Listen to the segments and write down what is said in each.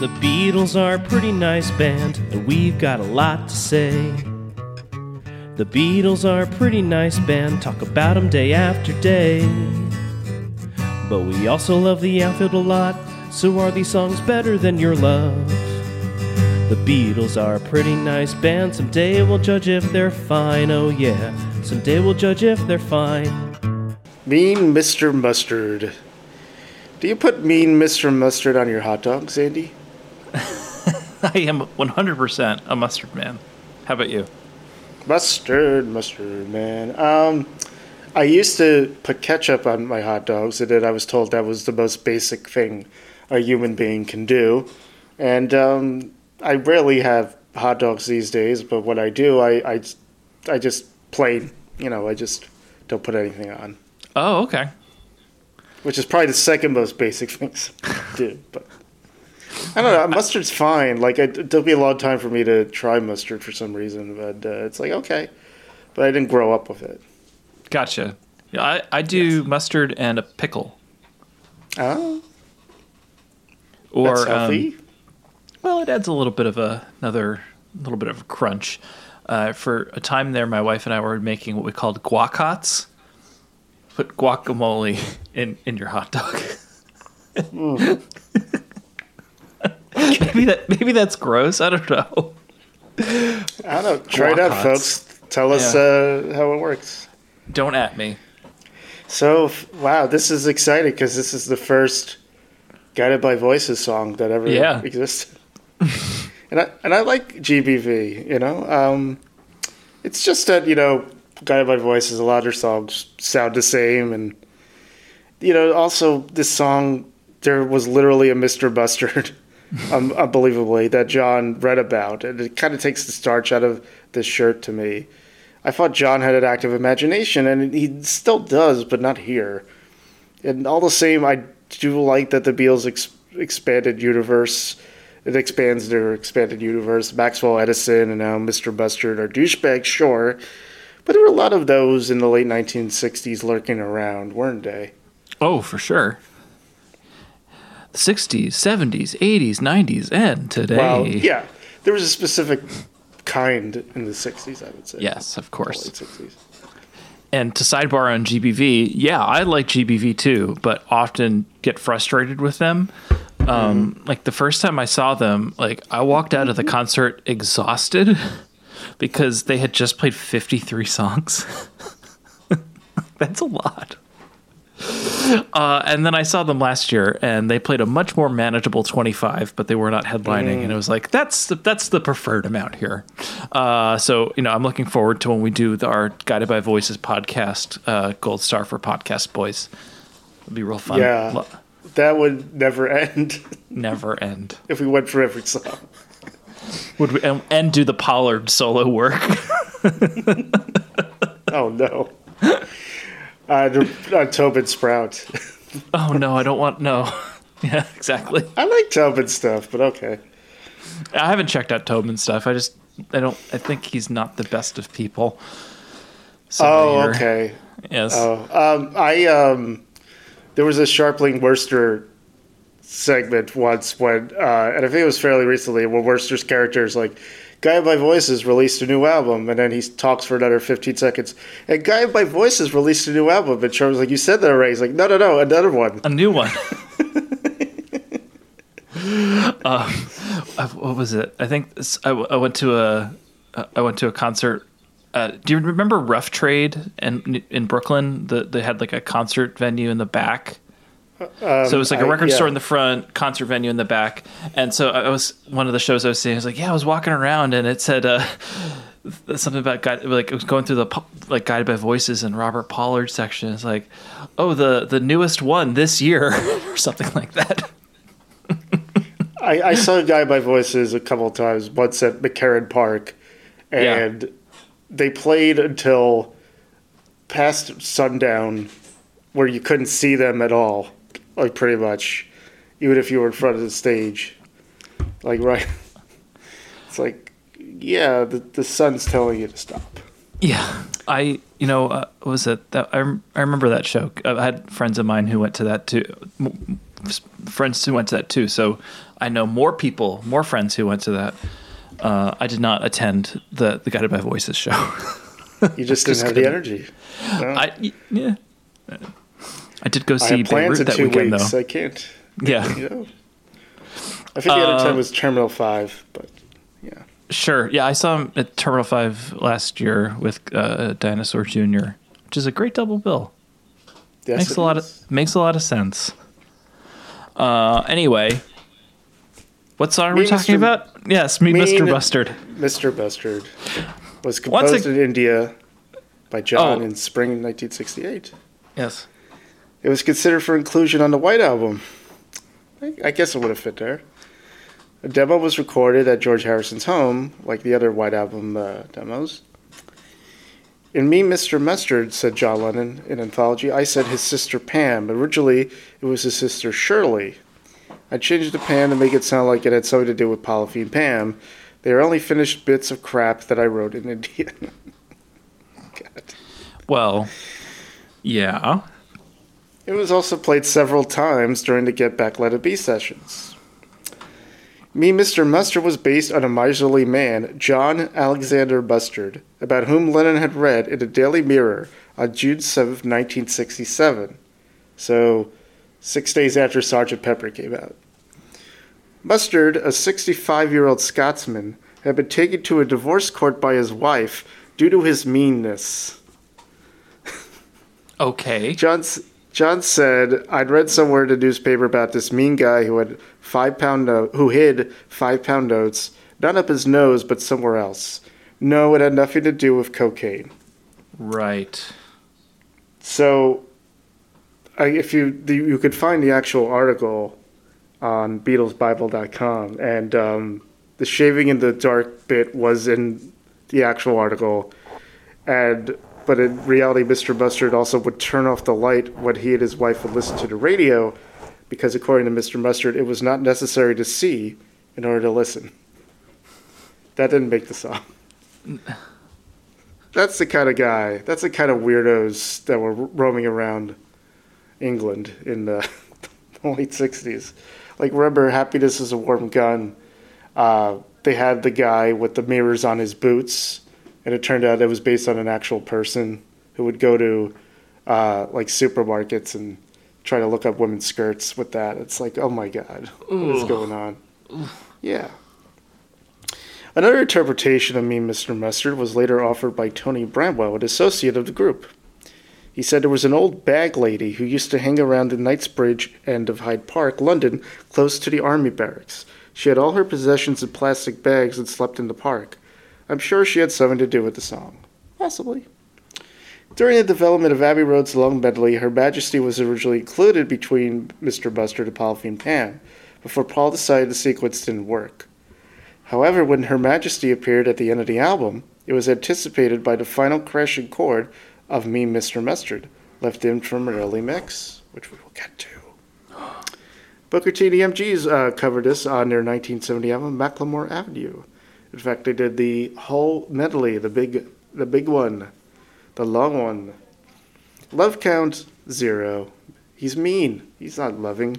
The Beatles are a pretty nice band, and we've got a lot to say. The Beatles are a pretty nice band, talk about 'em day after day. But we also love the outfield a lot, so are these songs better than your love? The Beatles are a pretty nice band, someday we'll judge if they're fine, oh yeah, someday we'll judge if they're fine. Mean Mr. Mustard. Do you put Mean Mr. Mustard on your hot dogs, Andy? I am 100% a mustard man. How about you? Mustard, mustard, man. Um, I used to put ketchup on my hot dogs, and then I was told that was the most basic thing a human being can do. And um, I rarely have hot dogs these days, but when I do, I, I, I just plain, you know, I just don't put anything on, Oh, okay. which is probably the second most basic things to do. But I don't know, mustard's fine. Like, it, it took me a long time for me to try mustard for some reason, but uh, it's like, okay. But I didn't grow up with it. Gotcha. Yeah, I, I do mustard and a pickle. Oh, Or that's healthy. um, well, it adds a little bit of a another little bit of a crunch. Uh, for a time there, my wife and I were making what we called guacots. Put guacamole in in your hot dog. Maybe that maybe that's gross. I don't know. I don't know. Try it out, Guacots. folks. Tell us uh, how it works. Don't at me. So, wow, this is exciting because this is the first Guided by Voices song that ever Yeah. existed. and I and I like GBV. You know, um, it's just that you know, Guided by Voices. A lot of their songs sound the same, and you know, also this song there was literally a Mr. Mustard. um, unbelievably, that John read about, and it kind of takes the starch out of this shirt to me. I thought John had an active imagination, and he still does, but not here. And all the same, I do like that the Beatles ex- expanded universe. It expands their expanded universe. Maxwell Edison and now Mr. Mustard are douchebags, sure, but there were a lot of those in the late 1960s lurking around, weren't they? Oh, for sure. The 60s, 70s, 80s, 90s, and today. Well, yeah, there was a specific kind in the 60s, I would say. Yes, of course. 60s. And to sidebar on GBV, yeah, I like GBV too, but often get frustrated with them. Um, Like the first time I saw them, like I walked out of the concert exhausted because they had just played 53 songs. That's a lot. Uh, and then I saw them last year, and they played a much more manageable 25, but they were not headlining, and it was like that's the, that's the preferred amount here. Uh, so you know, I'm looking forward to when we do the, our Guided by Voices podcast, uh, Gold Star for Podcast Boys. It'll be real fun. Yeah. Lo- That would never end never end. if we went for every song. Would we and, and do the Pollard solo work? Oh no. Uh, the- uh, Tobin Sprout. oh no, I don't want no. yeah, exactly. I like Tobin stuff, but okay. I haven't checked out Tobin stuff. I just I don't. I think he's not the best of people. Oh, okay. Yes. Oh, um, I um, there was a Scharpling Wurster segment once when, uh, and I think it was fairly recently, when Wurster's character is like, "Guy by Voices released a new album," and then he talks for another fifteen seconds. And Guy by Voices released a new album, and Charles like, "You said that already." He's like, "No, no, no, another one." a new one. um, uh, what was it? I think I, I went to a I went to a concert. Uh, do you remember Rough Trade in in Brooklyn? The, they had like a concert venue in the back. So it was like a record yeah. store in the front, concert venue in the back. And so I was one of the shows I was seeing. I was like, yeah, I was walking around and it said uh, something about guide, like it was going through the like guided by voices and Robert Pollard section. It's like, oh, the the newest one this year or something like that. I, I saw guided by Voices a couple of times. Once at McCarren Park, and they played until past sundown, where you couldn't see them at all, like pretty much, even if you were in front of the stage, like right. It's like, yeah, the the sun's telling you to stop. Yeah, I you know uh, what was it that I I remember that show. I had friends of mine who went to that too. Friends who went to that too. So I know more people, more friends who went to that. Uh, I did not attend the the Guided by Voices show. You just didn't Just have the couldn't. energy. No. I yeah. I did go see Beirut that weekend weeks. though. I can't. Yeah, You know. I think the other Uh, time was Terminal Five, but yeah. sure. Yeah, I saw him at Terminal Five last year with uh, Dinosaur Jr., which is a great double bill. Yes, makes a lot is. of makes a lot of sense. Uh, anyway, what song are we talking Mr. about? Yes, me, Me, Mr. Bustard. Mr. Bustard was composed ag- in India by John Oh. in spring 1968. Yes. It was considered for inclusion on the White Album. I, I guess it would have fit there. A demo was recorded at George Harrison's home, like the other White Album uh, demos. In Mean Mr. Mustard, said John Lennon in Anthology, I said his sister Pam. Originally, it was his sister Shirley. I changed the Pam to make it sound like it had something to do with Polythene Pam. They are only finished bits of crap that I wrote in India. God. Well, yeah. It was also played several times during the Get Back Let It Be sessions. Mean Mr. Mustard was based on a miserly man, John Alexander Mustard, about whom Lennon had read in the Daily Mirror on June 7, 1967. So, six days after Sgt. Pepper came out. Mustard, a 65 year old Scotsman, had been taken to a divorce court by his wife due to his meanness. Okay. John, s- John said, "I'd read somewhere in the newspaper about this mean guy who had five pound note, who hid five pound notes, not up his nose, but somewhere else. No, it had nothing to do with cocaine. Right. So, I, if you the, you could find the actual article on BeatlesBible.com, and um, the shaving in the dark bit was in the actual article, and but in reality, Mr. Mustard also would turn off the light when he and his wife would listen to the radio, because according to Mr. Mustard, it was not necessary to see in order to listen. That didn't make the song. That's the kind of guy. That's the kind of weirdos that were roaming around England in the late '60s. Like, remember, "Happiness Is a Warm Gun"? Uh, they had the guy with the mirrors on his boots, and it turned out it was based on an actual person who would go to uh, like supermarkets and try to look up women's skirts with that. It's like, oh my god, what is going on? Yeah. Another interpretation of Mean Mr. Mustard was later offered by Tony Bramwell, an associate of the group. He said there was an old bag lady who used to hang around the Knightsbridge end of Hyde Park, London, close to the army barracks. She had all her possessions in plastic bags and slept in the park. I'm sure she had something to do with the song. Possibly. During the development of Abbey Road's Long Medley, Her Majesty was originally included between Mr. Mustard and Polythene Pam, before Paul decided the sequence didn't work. However, when Her Majesty appeared at the end of the album, it was anticipated by the final crashing chord of Mean Mr. Mustard, left in from an early mix, which we will get to. Booker T and the MGs uh, covered this on their 1970 album, McLemore Avenue. In fact, they did the whole medley, the big, the big one, the long one. Love count zero. He's mean. He's not loving.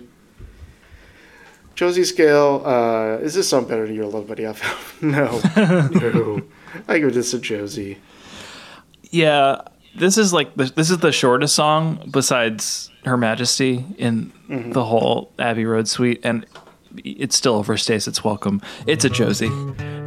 Josie Scale, uh, is this song better than your Love Buddy Alpha? no. no. I give this to Josie. Yeah, this is like the, this is the shortest song besides Her Majesty in the whole Abbey Road suite, and it still overstays its welcome. It's a Josie.